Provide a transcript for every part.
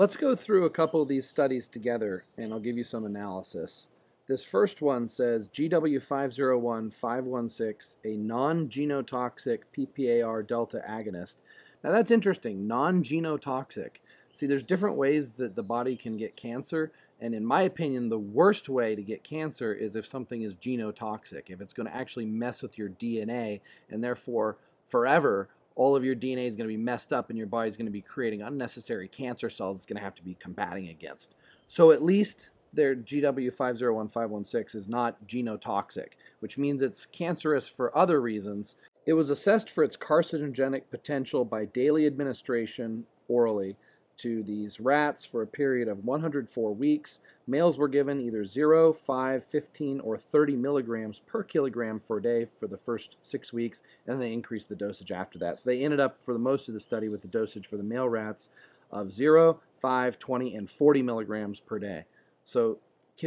Let's go through a couple of these studies together and I'll give you some analysis. This first one says GW501516, a non-genotoxic PPAR delta agonist. Now that's interesting, non-genotoxic. See, there's different ways that the body can get cancer, and in my opinion, the worst way to get cancer is if something is genotoxic, if it's going to actually mess with your DNA, and therefore forever all of your DNA is going to be messed up and your body's going to be creating unnecessary cancer cells it's going to have to be combating against. So at least their GW501516 is not genotoxic, which means it's cancerous for other reasons. It was assessed for its carcinogenic potential by daily administration orally to these rats for a period of 104 weeks. Males were given either 0, 5, 15, or 30 milligrams per kilogram for day for the first six weeks, and then they increased the dosage after that. So they ended up, for the most of the study, with the dosage for the male rats of 0, 5, 20, and 40 milligrams per day. So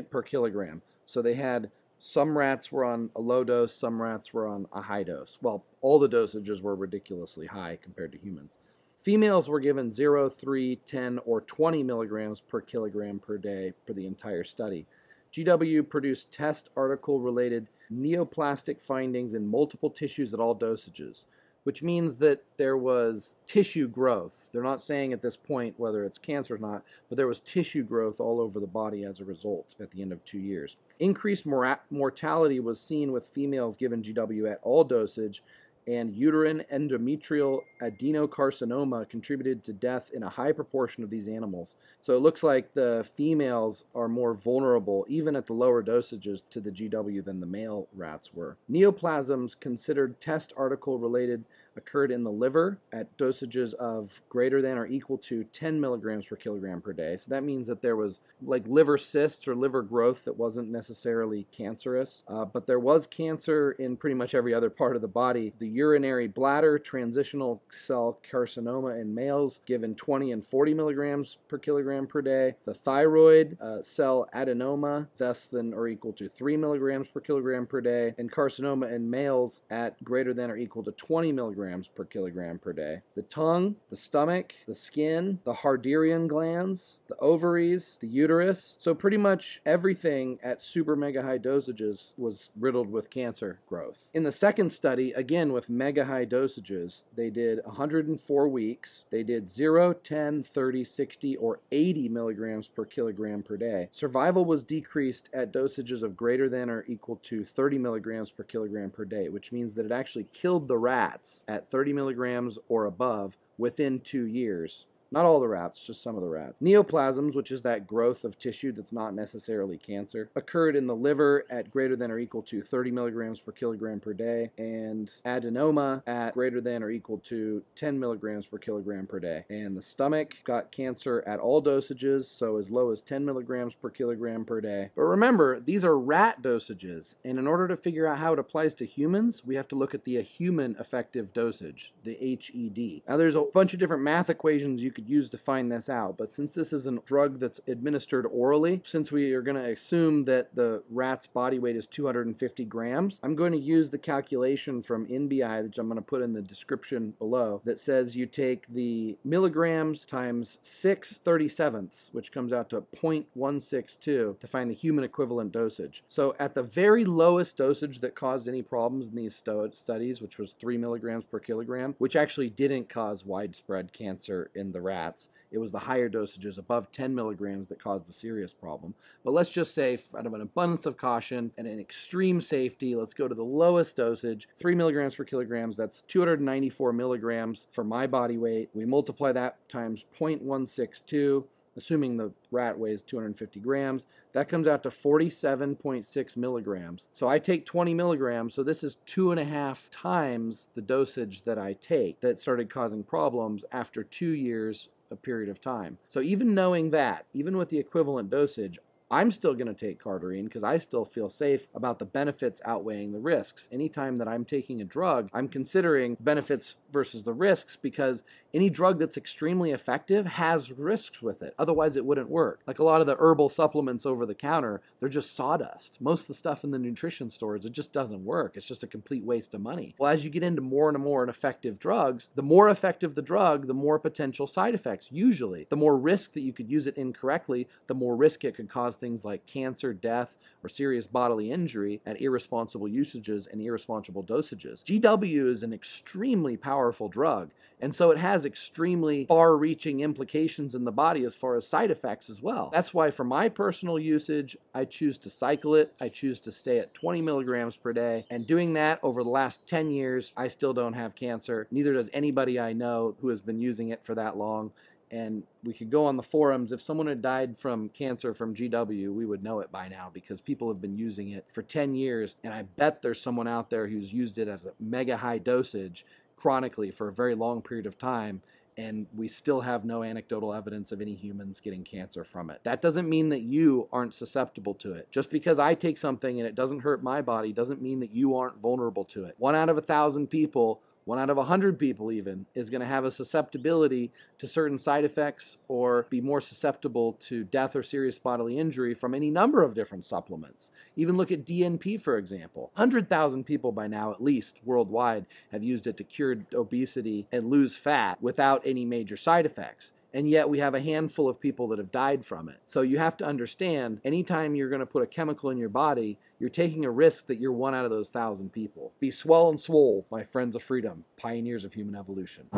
per kilogram. So they had some rats were on a low dose, some rats were on a high dose. Well, all the dosages were ridiculously high compared to humans. Females were given 0, 3, 10, or 20 milligrams per kilogram per day for the entire study. GW produced test article related neoplastic findings in multiple tissues at all dosages, which means that there was tissue growth. They're not saying at this point whether it's cancer or not, but there was tissue growth all over the body as a result at the end of two years. Increased mor mortality was seen with females given GW at all dosage and uterine endometrial adenocarcinoma contributed to death in a high proportion of these animals. So it looks like the females are more vulnerable, even at the lower dosages, to the GW than the male rats were. Neoplasms considered test article related occurred in the liver at dosages of greater than or equal to 10 milligrams per kilogram per day. So that means that there was like liver cysts or liver growth that wasn't necessarily cancerous, uh, but there was cancer in pretty much every other part of the body. The urinary bladder, transitional cell carcinoma in males, given 20 and 40 milligrams per kilogram per day. The thyroid uh, cell adenoma, less than or equal to 3 milligrams per kilogram per day, and carcinoma in males at greater than or equal to 20 milligrams milligrams per kilogram per day. The tongue, the stomach, the skin, the Harderian glands, the ovaries, the uterus. So pretty much everything at super mega high dosages was riddled with cancer growth. In the second study, again with mega high dosages, they did 104 weeks. They did 0, 10, 30, 60, or 80 milligrams per kilogram per day. Survival was decreased at dosages of greater than or equal to 30 milligrams per kilogram per day, which means that it actually killed the rats at 30 milligrams or above within two years. Not all the rats, just some of the rats. Neoplasms, which is that growth of tissue that's not necessarily cancer, occurred in the liver at greater than or equal to 30 milligrams per kilogram per day, and adenoma at greater than or equal to 10 milligrams per kilogram per day. And the stomach got cancer at all dosages, so as low as 10 milligrams per kilogram per day. But remember, these are rat dosages, and in order to figure out how it applies to humans, we have to look at the human effective dosage, the HED. Now, there's a bunch of different math equations you could could use to find this out. But since this is a drug that's administered orally, since we are going to assume that the rat's body weight is 250 grams, I'm going to use the calculation from NBI, which I'm going to put in the description below, that says you take the milligrams times 6 37ths, which comes out to 0.162 to find the human equivalent dosage. So at the very lowest dosage that caused any problems in these studies, which was 3 milligrams per kilogram, which actually didn't cause widespread cancer in the rats. It was the higher dosages above 10 milligrams that caused the serious problem. But let's just say, out of an abundance of caution and an extreme safety, let's go to the lowest dosage, 3 milligrams per kilograms. That's 294 milligrams for my body weight. We multiply that times 0.162 assuming the rat weighs 250 grams, that comes out to 47.6 milligrams. So I take 20 milligrams, so this is two and a half times the dosage that I take that started causing problems after two years a period of time. So even knowing that, even with the equivalent dosage, I'm still going to take Cardarine because I still feel safe about the benefits outweighing the risks. Anytime that I'm taking a drug, I'm considering benefits versus the risks because any drug that's extremely effective has risks with it. Otherwise, it wouldn't work. Like a lot of the herbal supplements over the counter, they're just sawdust. Most of the stuff in the nutrition stores, it just doesn't work. It's just a complete waste of money. Well, as you get into more and more effective drugs, the more effective the drug, the more potential side effects, usually. The more risk that you could use it incorrectly, the more risk it could cause things like cancer, death, or serious bodily injury at irresponsible usages and irresponsible dosages. GW is an extremely powerful drug, and so it has extremely far reaching implications in the body as far as side effects as well. That's why, for my personal usage, I choose to cycle it. I choose to stay at 20 milligrams per day, and doing that over the last 10 years, I still don't have cancer. Neither does anybody I know who has been using it for that long and we could go on the forums. If someone had died from cancer from GW, we would know it by now because people have been using it for 10 years. And I bet there's someone out there who's used it at a mega high dosage chronically for a very long period of time. And we still have no anecdotal evidence of any humans getting cancer from it. That doesn't mean that you aren't susceptible to it. Just because I take something and it doesn't hurt my body doesn't mean that you aren't vulnerable to it. One out of a thousand people one out of a hundred people even is going to have a susceptibility to certain side effects or be more susceptible to death or serious bodily injury from any number of different supplements. Even look at DNP, for example. 100,000 people by now, at least worldwide, have used it to cure obesity and lose fat without any major side effects and yet we have a handful of people that have died from it. So you have to understand anytime you're going to put a chemical in your body, you're taking a risk that you're one out of those thousand people. Be swell and swole, my friends of freedom, pioneers of human evolution.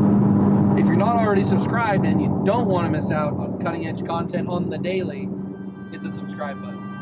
If you're not already subscribed and you don't want to miss out on cutting edge content on the daily, hit the subscribe button.